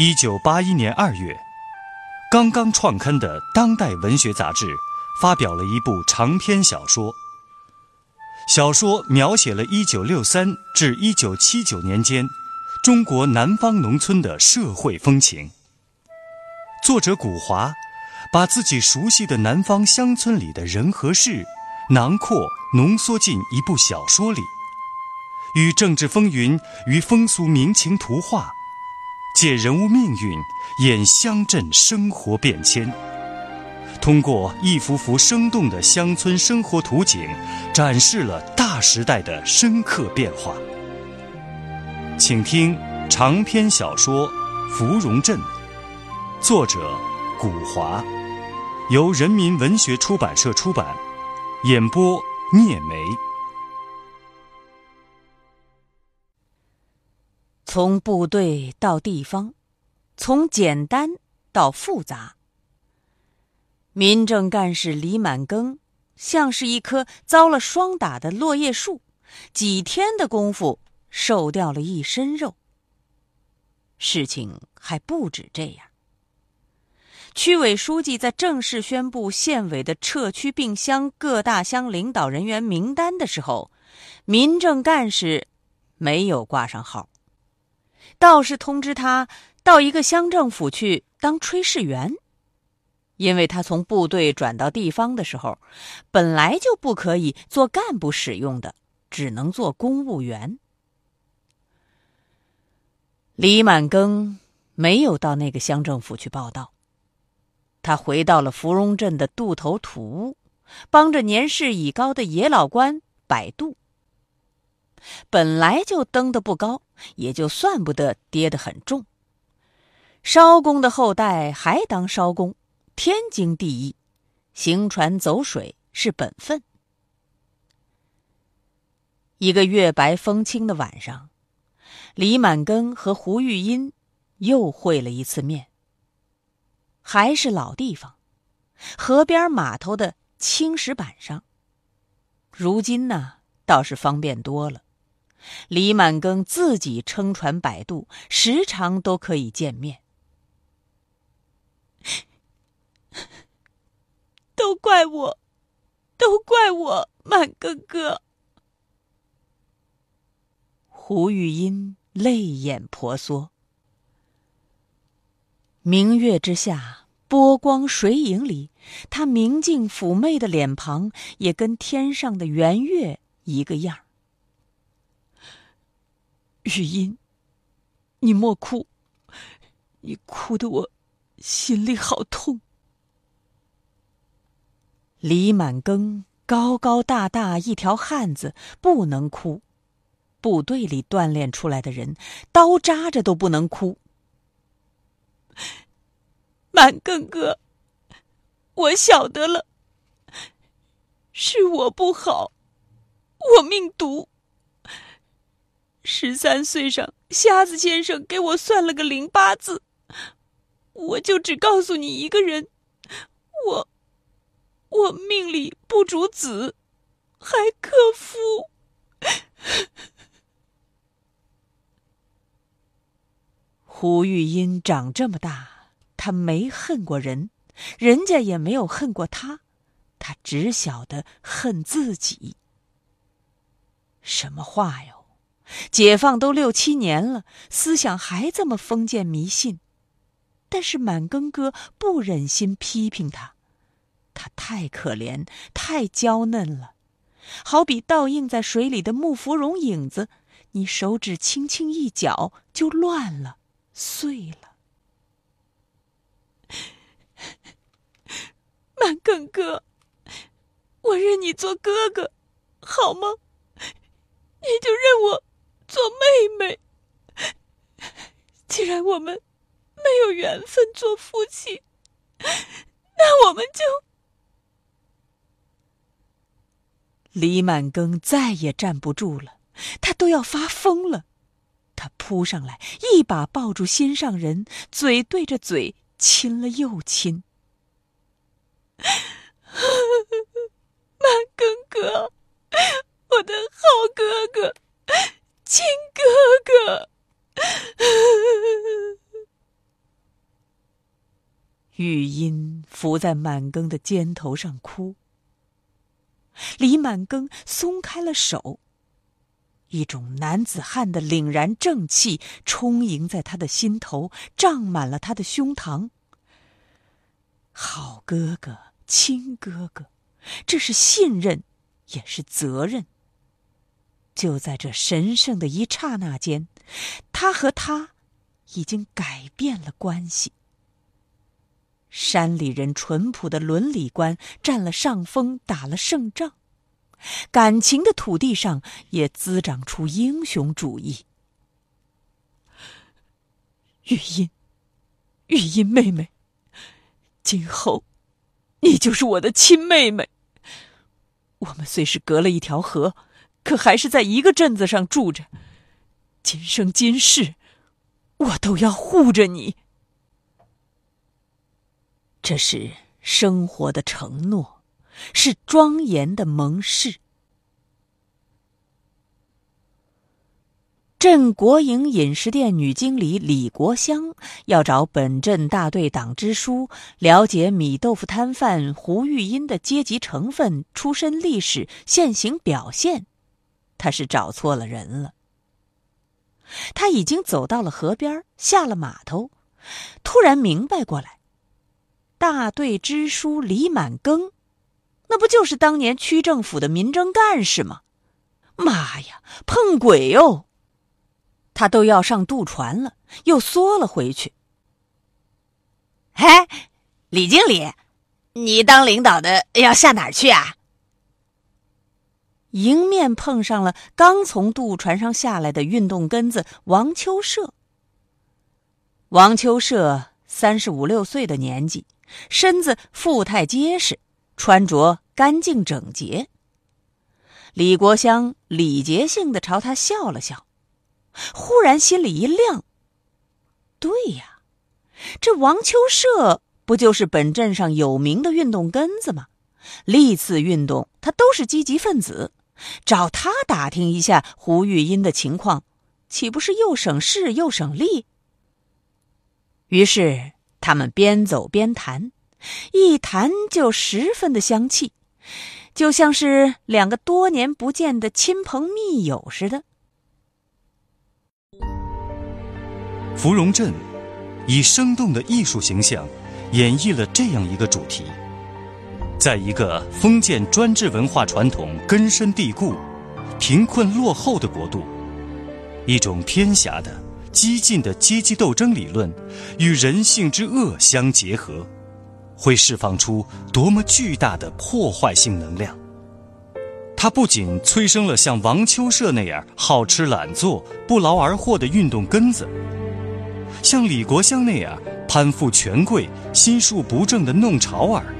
一九八一年二月，刚刚创刊的《当代文学》杂志发表了一部长篇小说。小说描写了一九六三至一九七九年间中国南方农村的社会风情。作者古华把自己熟悉的南方乡村里的人和事囊括浓缩进一部小说里，与政治风云与风俗民情图画。借人物命运演乡镇生活变迁，通过一幅幅生动的乡村生活图景，展示了大时代的深刻变化。请听长篇小说《芙蓉镇》，作者古华，由人民文学出版社出版，演播聂梅。从部队到地方，从简单到复杂。民政干事李满庚像是一棵遭了霜打的落叶树，几天的功夫瘦掉了一身肉。事情还不止这样。区委书记在正式宣布县委的撤区并乡各大乡领导人员名单的时候，民政干事没有挂上号。倒是通知他到一个乡政府去当炊事员，因为他从部队转到地方的时候，本来就不可以做干部使用的，只能做公务员。李满庚没有到那个乡政府去报道，他回到了芙蓉镇的渡头土屋，帮着年事已高的野老官摆渡。本来就登得不高，也就算不得跌得很重。艄公的后代还当艄公，天经地义，行船走水是本分。一个月白风清的晚上，李满庚和胡玉英又会了一次面。还是老地方，河边码头的青石板上。如今呢，倒是方便多了。李满庚自己撑船摆渡，时常都可以见面。都怪我，都怪我，满庚哥。胡玉英泪眼婆娑。明月之下，波光水影里，她明净妩媚的脸庞也跟天上的圆月一个样。玉音，你莫哭，你哭得我心里好痛。李满庚高高大大一条汉子，不能哭。部队里锻炼出来的人，刀扎着都不能哭。满庚哥，我晓得了，是我不好，我命毒。十三岁上，瞎子先生给我算了个零八字，我就只告诉你一个人，我，我命里不主子，还克夫。胡玉英长这么大，他没恨过人，人家也没有恨过他，他只晓得恨自己。什么话哟！解放都六七年了，思想还这么封建迷信，但是满庚哥不忍心批评他，他太可怜，太娇嫩了，好比倒映在水里的木芙蓉影子，你手指轻轻一搅就乱了，碎了。满庚哥，我认你做哥哥，好吗？你就认我。做妹妹，既然我们没有缘分做夫妻，那我们就……李满庚再也站不住了，他都要发疯了，他扑上来，一把抱住心上人，嘴对着嘴亲了又亲。满庚哥，我的好哥哥。亲哥哥，玉音伏在满庚的肩头上哭。李满庚松开了手，一种男子汉的凛然正气充盈在他的心头，胀满了他的胸膛。好哥哥，亲哥哥，这是信任，也是责任。就在这神圣的一刹那间，他和他已经改变了关系。山里人淳朴的伦理观占了上风，打了胜仗。感情的土地上也滋长出英雄主义。玉音，玉音妹妹，今后你就是我的亲妹妹。我们虽是隔了一条河，可还是在一个镇子上住着。今生今世，我都要护着你。这是生活的承诺。是庄严的盟誓。镇国营饮食店女经理李国香要找本镇大队党支书了解米豆腐摊贩胡玉英的阶级成分、出身历史、现行表现，他是找错了人了。他已经走到了河边，下了码头，突然明白过来，大队支书李满庚。那不就是当年区政府的民政干事吗？妈呀，碰鬼哟！他都要上渡船了，又缩了回去。哎，李经理，你当领导的要下哪儿去啊？迎面碰上了刚从渡船上下来的运动根子王秋社。王秋社三十五六岁的年纪，身子富态结实。穿着干净整洁。李国香礼节性的朝他笑了笑，忽然心里一亮。对呀，这王秋社不就是本镇上有名的运动根子吗？历次运动他都是积极分子，找他打听一下胡玉英的情况，岂不是又省事又省力？于是他们边走边谈。一谈就十分的相契，就像是两个多年不见的亲朋密友似的。芙蓉镇以生动的艺术形象演绎了这样一个主题：在一个封建专制文化传统根深蒂固、贫困落后的国度，一种偏狭的、激进的阶级斗争理论与人性之恶相结合。会释放出多么巨大的破坏性能量！它不仅催生了像王秋社那样好吃懒做、不劳而获的运动根子，像李国香那样攀附权贵、心术不正的弄潮儿，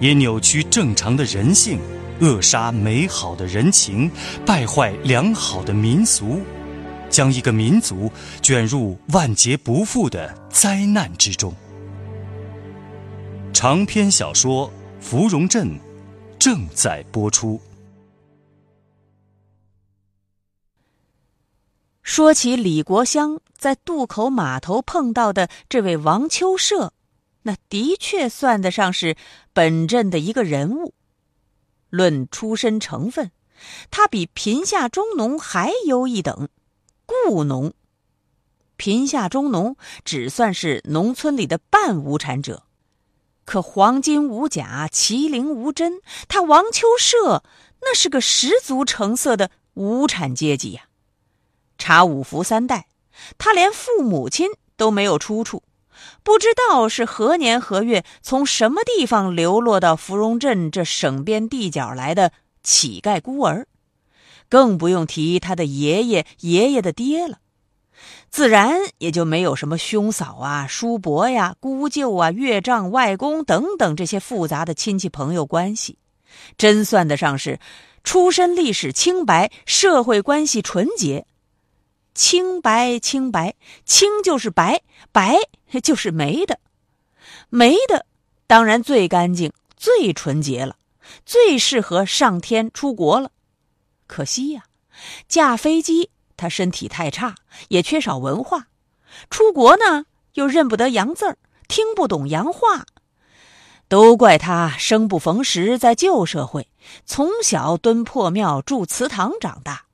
也扭曲正常的人性，扼杀美好的人情，败坏良好的民俗，将一个民族卷入万劫不复的灾难之中。长篇小说《芙蓉镇》正在播出。说起李国香在渡口码头碰到的这位王秋社，那的确算得上是本镇的一个人物。论出身成分，他比贫下中农还优一等。雇农，贫下中农只算是农村里的半无产者。可黄金无甲，麒麟无针，他王秋社那是个十足成色的无产阶级呀。查五福三代，他连父母亲都没有出处，不知道是何年何月从什么地方流落到芙蓉镇这省边地角来的乞丐孤儿，更不用提他的爷爷爷爷的爹了。自然也就没有什么兄嫂啊、叔伯呀、姑舅啊、岳丈、外公等等这些复杂的亲戚朋友关系，真算得上是出身历史清白、社会关系纯洁。清白，清白，清就是白，白就是没的，没的当然最干净、最纯洁了，最适合上天出国了。可惜呀，驾飞机。他身体太差，也缺少文化，出国呢又认不得洋字儿，听不懂洋话。都怪他生不逢时，在旧社会从小蹲破庙、住祠堂长大。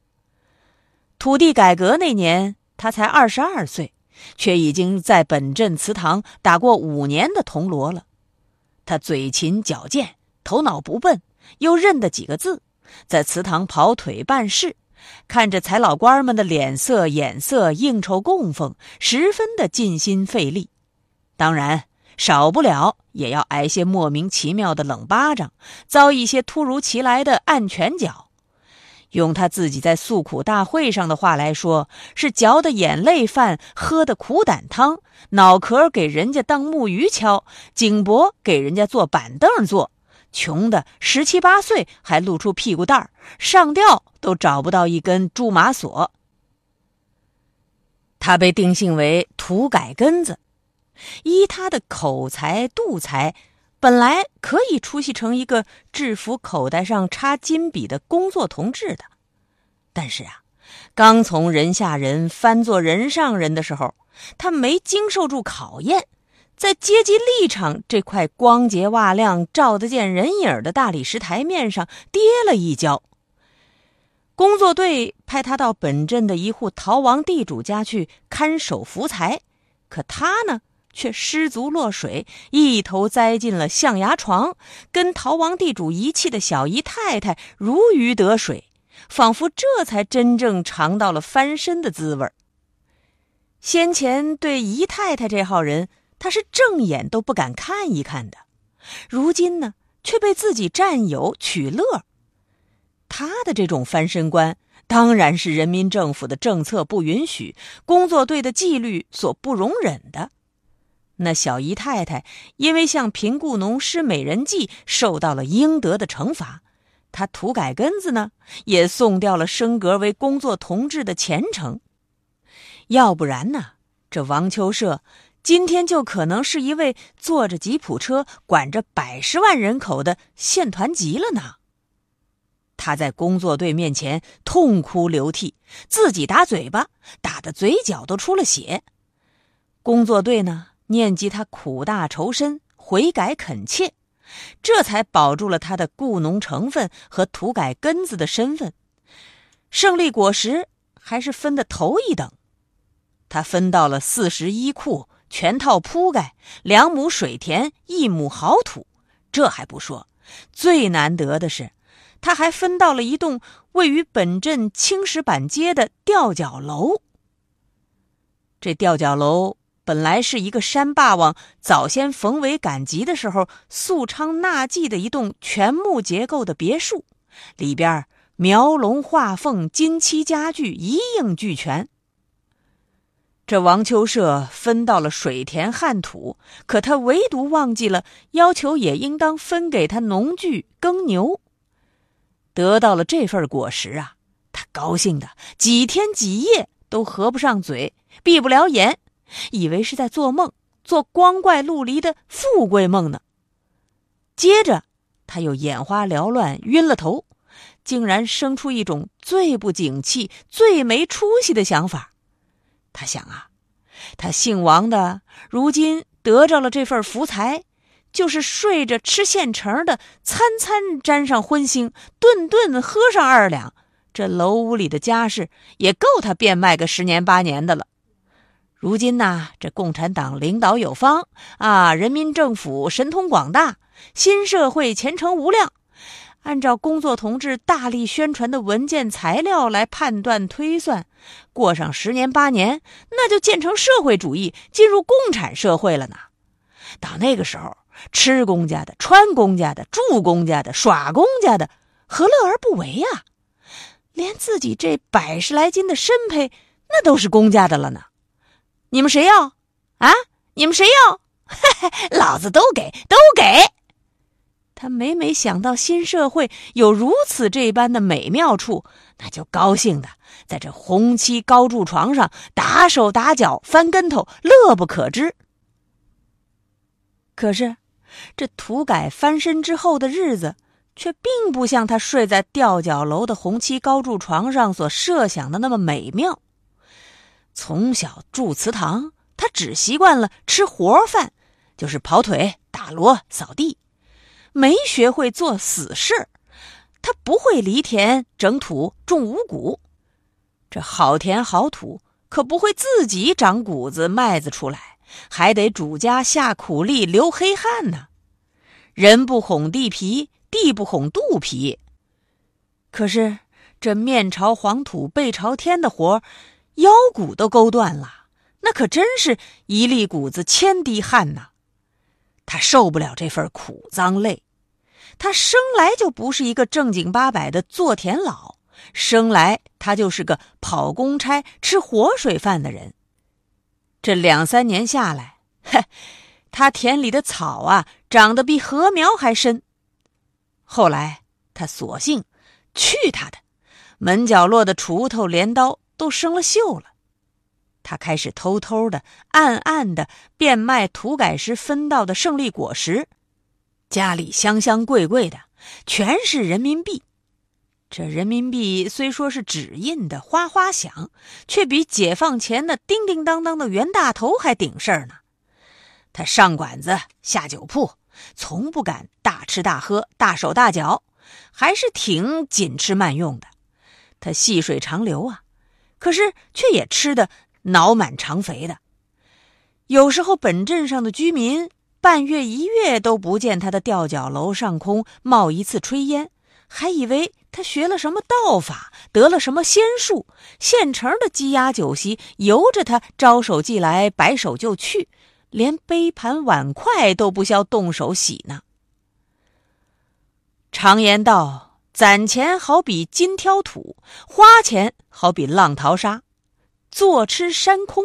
土地改革那年，他才二十二岁，却已经在本镇祠堂打过五年的铜锣了。他嘴勤脚健，头脑不笨，又认得几个字，在祠堂跑腿办事，看着财老官们的脸色眼色，应酬供奉，十分的尽心费力。当然。少不了也要挨些莫名其妙的冷巴掌，遭一些突如其来的暗拳脚。用他自己在诉苦大会上的话来说，是嚼的眼泪饭，喝的苦胆汤，脑壳给人家当木鱼敲，颈脖给人家做板凳坐，穷的十七八岁还露出屁股蛋儿，上吊都找不到一根苎麻索。他被定性为土改根子。依他的口才、度才，本来可以出息成一个制服口袋上插金笔的工作同志的。但是啊，刚从人下人翻做人上人的时候，他没经受住考验，在阶级立场这块光洁瓦亮、照得见人影的大理石台面上跌了一跤。工作队派他到本镇的一户逃亡地主家去看守福财，可他呢？却失足落水，一头栽进了象牙床，跟逃亡地主遗弃的小姨太太如鱼得水，仿佛这才真正尝到了翻身的滋味先前对姨太太这号人，他是正眼都不敢看一看的，如今呢，却被自己战友取乐。他的这种翻身观，当然是人民政府的政策不允许，工作队的纪律所不容忍的。那小姨太太因为向贫雇农施美人计，受到了应得的惩罚。她土改根子呢，也送掉了升格为工作同志的前程。要不然呢，这王秋社今天就可能是一位坐着吉普车、管着百十万人口的县团级了呢。他在工作队面前痛哭流涕，自己打嘴巴，打的嘴角都出了血。工作队呢？念及他苦大仇深、悔改恳切，这才保住了他的雇农成分和土改根子的身份。胜利果实还是分的头一等，他分到了四十一库、全套铺盖、两亩水田、一亩好土。这还不说，最难得的是，他还分到了一栋位于本镇青石板街的吊脚楼。这吊脚楼。本来是一个山霸王早先逢伟赶集的时候素昌纳祭的一栋全木结构的别墅，里边描龙画凤、金漆家具一应俱全。这王秋社分到了水田旱土，可他唯独忘记了要求，也应当分给他农具耕牛。得到了这份果实啊，他高兴的几天几夜都合不上嘴，闭不了眼。以为是在做梦，做光怪陆离的富贵梦呢。接着，他又眼花缭乱，晕了头，竟然生出一种最不景气、最没出息的想法。他想啊，他姓王的，如今得着了这份福财，就是睡着吃现成的，餐餐沾上荤腥，顿顿喝上二两，这楼屋里的家事也够他变卖个十年八年的了。如今呐，这共产党领导有方啊，人民政府神通广大，新社会前程无量。按照工作同志大力宣传的文件材料来判断推算，过上十年八年，那就建成社会主义，进入共产社会了呢。到那个时候，吃公家的、穿公家的、住公家的、耍公家的，何乐而不为呀？连自己这百十来斤的身胚，那都是公家的了呢。你们谁要？啊！你们谁要？嘿嘿，老子都给，都给！他每每想到新社会有如此这般的美妙处，那就高兴的在这红漆高柱床上打手打脚、翻跟头，乐不可支。可是，这土改翻身之后的日子，却并不像他睡在吊脚楼的红漆高柱床上所设想的那么美妙。从小住祠堂，他只习惯了吃活饭，就是跑腿、打锣、扫地，没学会做死事他不会犁田、整土、种五谷。这好田好土可不会自己长谷子、麦子出来，还得主家下苦力、流黑汗呢。人不哄地皮，地不哄肚皮。可是这面朝黄土背朝天的活儿腰骨都勾断了，那可真是一粒谷子千滴汗呐。他受不了这份苦脏累，他生来就不是一个正经八百的做田佬，生来他就是个跑公差、吃活水饭的人。这两三年下来，嘿。他田里的草啊，长得比禾苗还深。后来他索性，去他的，门角落的锄头、镰刀都生了锈了。他开始偷偷的、暗暗的变卖土改时分到的胜利果实，家里香香贵贵的，全是人民币。这人民币虽说是纸印的，哗哗响，却比解放前的叮叮当当的袁大头还顶事儿呢。他上馆子下酒铺，从不敢大吃大喝、大手大脚，还是挺紧吃慢用的。他细水长流啊，可是却也吃的脑满肠肥的。有时候本镇上的居民半月一月都不见他的吊脚楼上空冒一次炊烟，还以为他学了什么道法，得了什么仙术，现成的鸡鸭酒席由着他招手即来，摆手就去。连杯盘碗筷都不需要动手洗呢。常言道：“攒钱好比金挑土，花钱好比浪淘沙，坐吃山空。”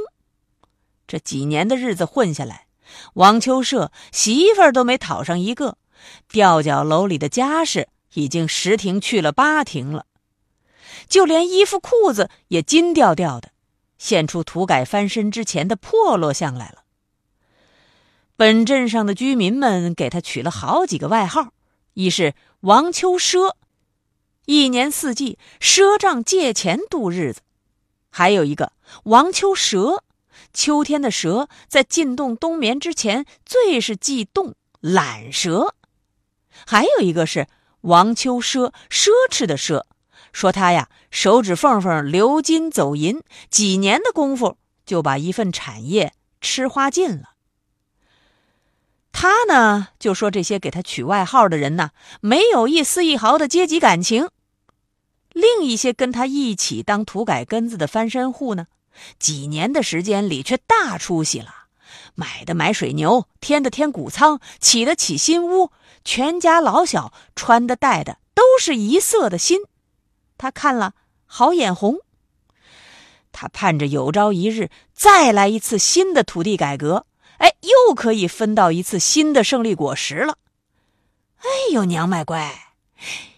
这几年的日子混下来，王秋社媳妇儿都没讨上一个，吊脚楼里的家事已经十停去了八停了，就连衣服裤子也金吊吊的，现出土改翻身之前的破落相来了。本镇上的居民们给他取了好几个外号，一是王秋奢，一年四季赊账借钱度日子；还有一个王秋蛇，秋天的蛇在进洞冬眠之前最是忌冻懒蛇；还有一个是王秋奢，奢侈的奢，说他呀手指缝缝流金走银，几年的功夫就把一份产业吃花尽了。他呢，就说这些给他取外号的人呢，没有一丝一毫的阶级感情；另一些跟他一起当土改根子的翻身户呢，几年的时间里却大出息了，买的买水牛，添的添谷仓，起的起新屋，全家老小穿的戴的都是一色的新。他看了好眼红，他盼着有朝一日再来一次新的土地改革。哎，又可以分到一次新的胜利果实了。哎呦，娘卖乖，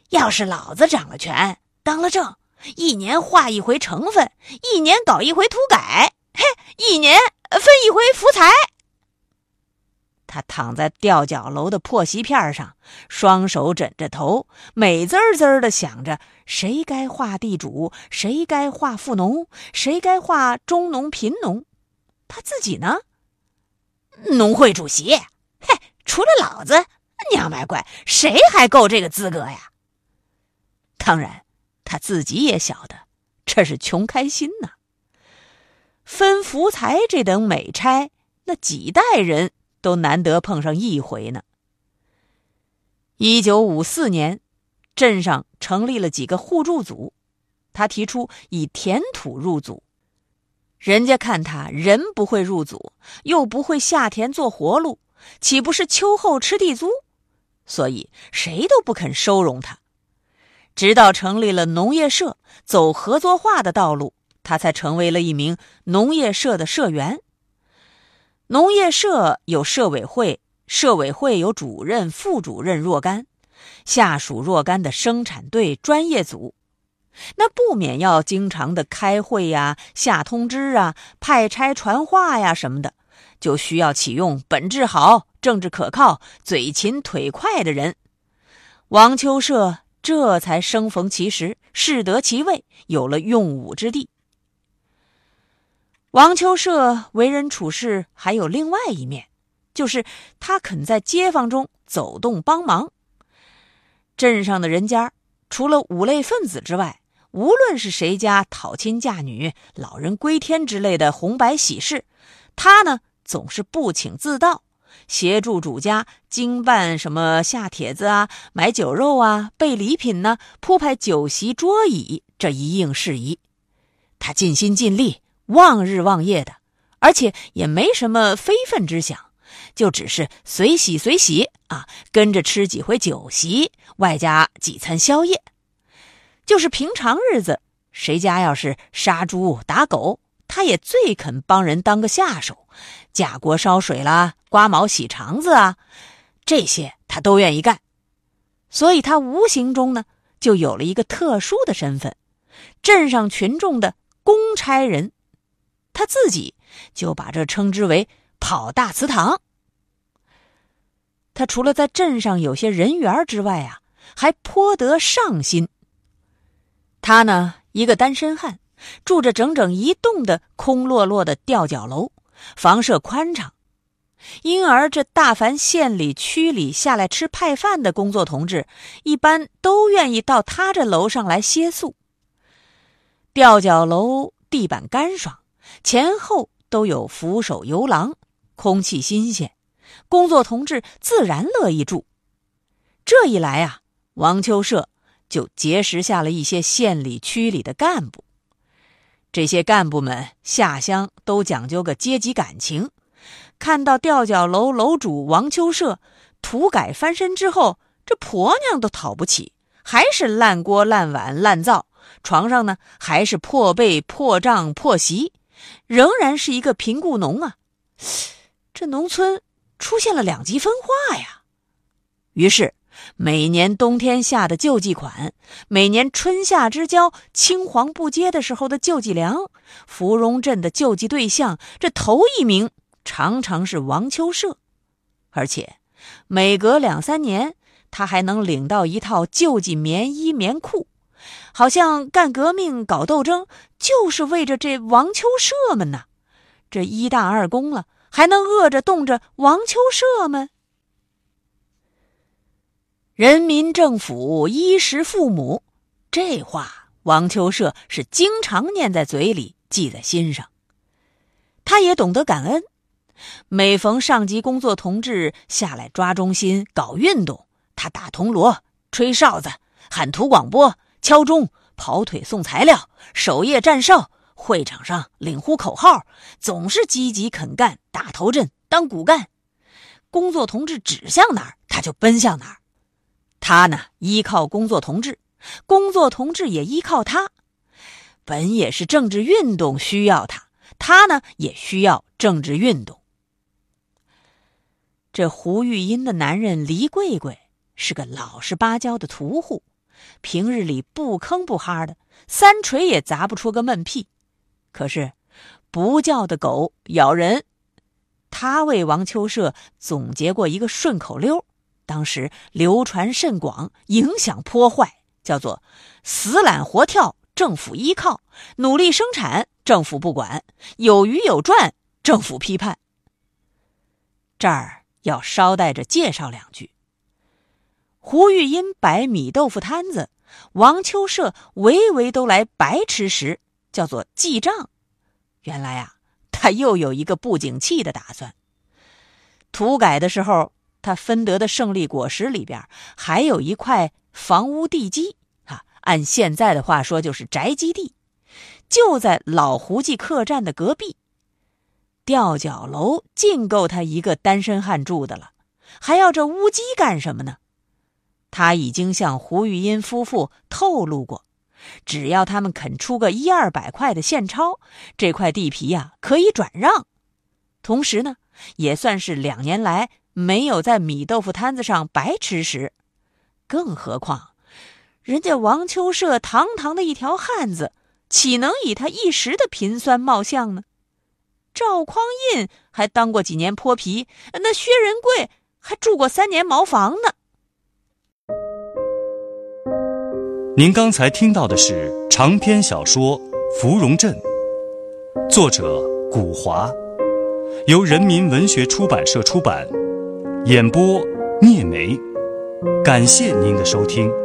要是老子掌了权，当了政，一年划一回成分，一年搞一回土改，嘿，一年分一回福财。他躺在吊脚楼的破席片上，双手枕着头，美滋滋的想着：谁该画地主，谁该画富农，谁该画中农贫农？他自己呢？农会主席，嘿，除了老子，娘们乖，谁还够这个资格呀？当然，他自己也晓得，这是穷开心呐。分福财这等美差，那几代人都难得碰上一回呢。一九五四年，镇上成立了几个互助组，他提出以田土入组。人家看他人不会入组，又不会下田做活路，岂不是秋后吃地租？所以谁都不肯收容他。直到成立了农业社，走合作化的道路，他才成为了一名农业社的社员。农业社有社委会，社委会有主任、副主任若干，下属若干的生产队、专业组。那不免要经常的开会呀、下通知啊、派差传话呀什么的，就需要启用本质好、政治可靠、嘴勤腿快的人。王秋社这才生逢其时，适得其位，有了用武之地。王秋社为人处事还有另外一面，就是他肯在街坊中走动帮忙。镇上的人家，除了五类分子之外，无论是谁家讨亲嫁女、老人归天之类的红白喜事，他呢总是不请自到，协助主家经办什么下帖子啊、买酒肉啊、备礼品呢、铺排酒席桌椅这一应事宜。他尽心尽力、望日望夜的，而且也没什么非分之想，就只是随喜随喜啊，跟着吃几回酒席，外加几餐宵夜。就是平常日子，谁家要是杀猪打狗，他也最肯帮人当个下手，架锅烧水啦，刮毛洗肠子啊，这些他都愿意干。所以，他无形中呢，就有了一个特殊的身份——镇上群众的公差人。他自己就把这称之为“跑大祠堂”。他除了在镇上有些人缘之外啊，还颇得上心。他呢，一个单身汉，住着整整一栋的空落落的吊脚楼，房舍宽敞，因而这大凡县里、区里下来吃派饭的工作同志，一般都愿意到他这楼上来歇宿。吊脚楼地板干爽，前后都有扶手游廊，空气新鲜，工作同志自然乐意住。这一来啊，王秋社。就结识下了一些县里区里的干部，这些干部们下乡都讲究个阶级感情。看到吊脚楼楼主王秋社土改翻身之后，这婆娘都讨不起，还是烂锅烂碗烂灶，床上呢还是破被破帐破席，仍然是一个贫雇农啊！这农村出现了两极分化呀。于是。每年冬天下的救济款，每年春夏之交青黄不接的时候的救济粮，芙蓉镇的救济对象，这头一名常常是王秋社，而且每隔两三年，他还能领到一套救济棉衣棉裤，好像干革命搞斗争就是为着这王秋社们呐。这一大二公了，还能饿着冻着王秋社们？人民政府衣食父母，这话王秋社是经常念在嘴里，记在心上。他也懂得感恩，每逢上级工作同志下来抓中心搞运动，他打铜锣、吹哨子、喊图广播、敲钟、跑腿送材料、守夜站哨，会场上领呼口号，总是积极肯干，打头阵当骨干。工作同志指向哪儿，他就奔向哪儿。他呢，依靠工作同志，工作同志也依靠他。本也是政治运动需要他，他呢也需要政治运动。这胡玉英的男人黎贵贵是个老实巴交的屠户，平日里不吭不哈的，三锤也砸不出个闷屁。可是，不叫的狗咬人。他为王秋社总结过一个顺口溜。当时流传甚广，影响颇坏，叫做“死懒活跳，政府依靠；努力生产，政府不管；有余有赚，政府批判。”这儿要捎带着介绍两句：胡玉英摆米豆腐摊子，王秋社唯唯都来白吃食，叫做记账。原来啊，他又有一个不景气的打算。土改的时候。他分得的胜利果实里边还有一块房屋地基啊，按现在的话说就是宅基地，就在老胡记客栈的隔壁。吊脚楼尽够他一个单身汉住的了，还要这屋基干什么呢？他已经向胡玉英夫妇透露过，只要他们肯出个一二百块的现钞，这块地皮呀可以转让。同时呢，也算是两年来。没有在米豆腐摊子上白吃食，更何况，人家王秋社堂堂的一条汉子，岂能以他一时的贫酸貌相呢？赵匡胤还当过几年泼皮，那薛仁贵还住过三年茅房呢。您刚才听到的是长篇小说《芙蓉镇》，作者古华。由人民文学出版社出版，演播聂梅。感谢您的收听。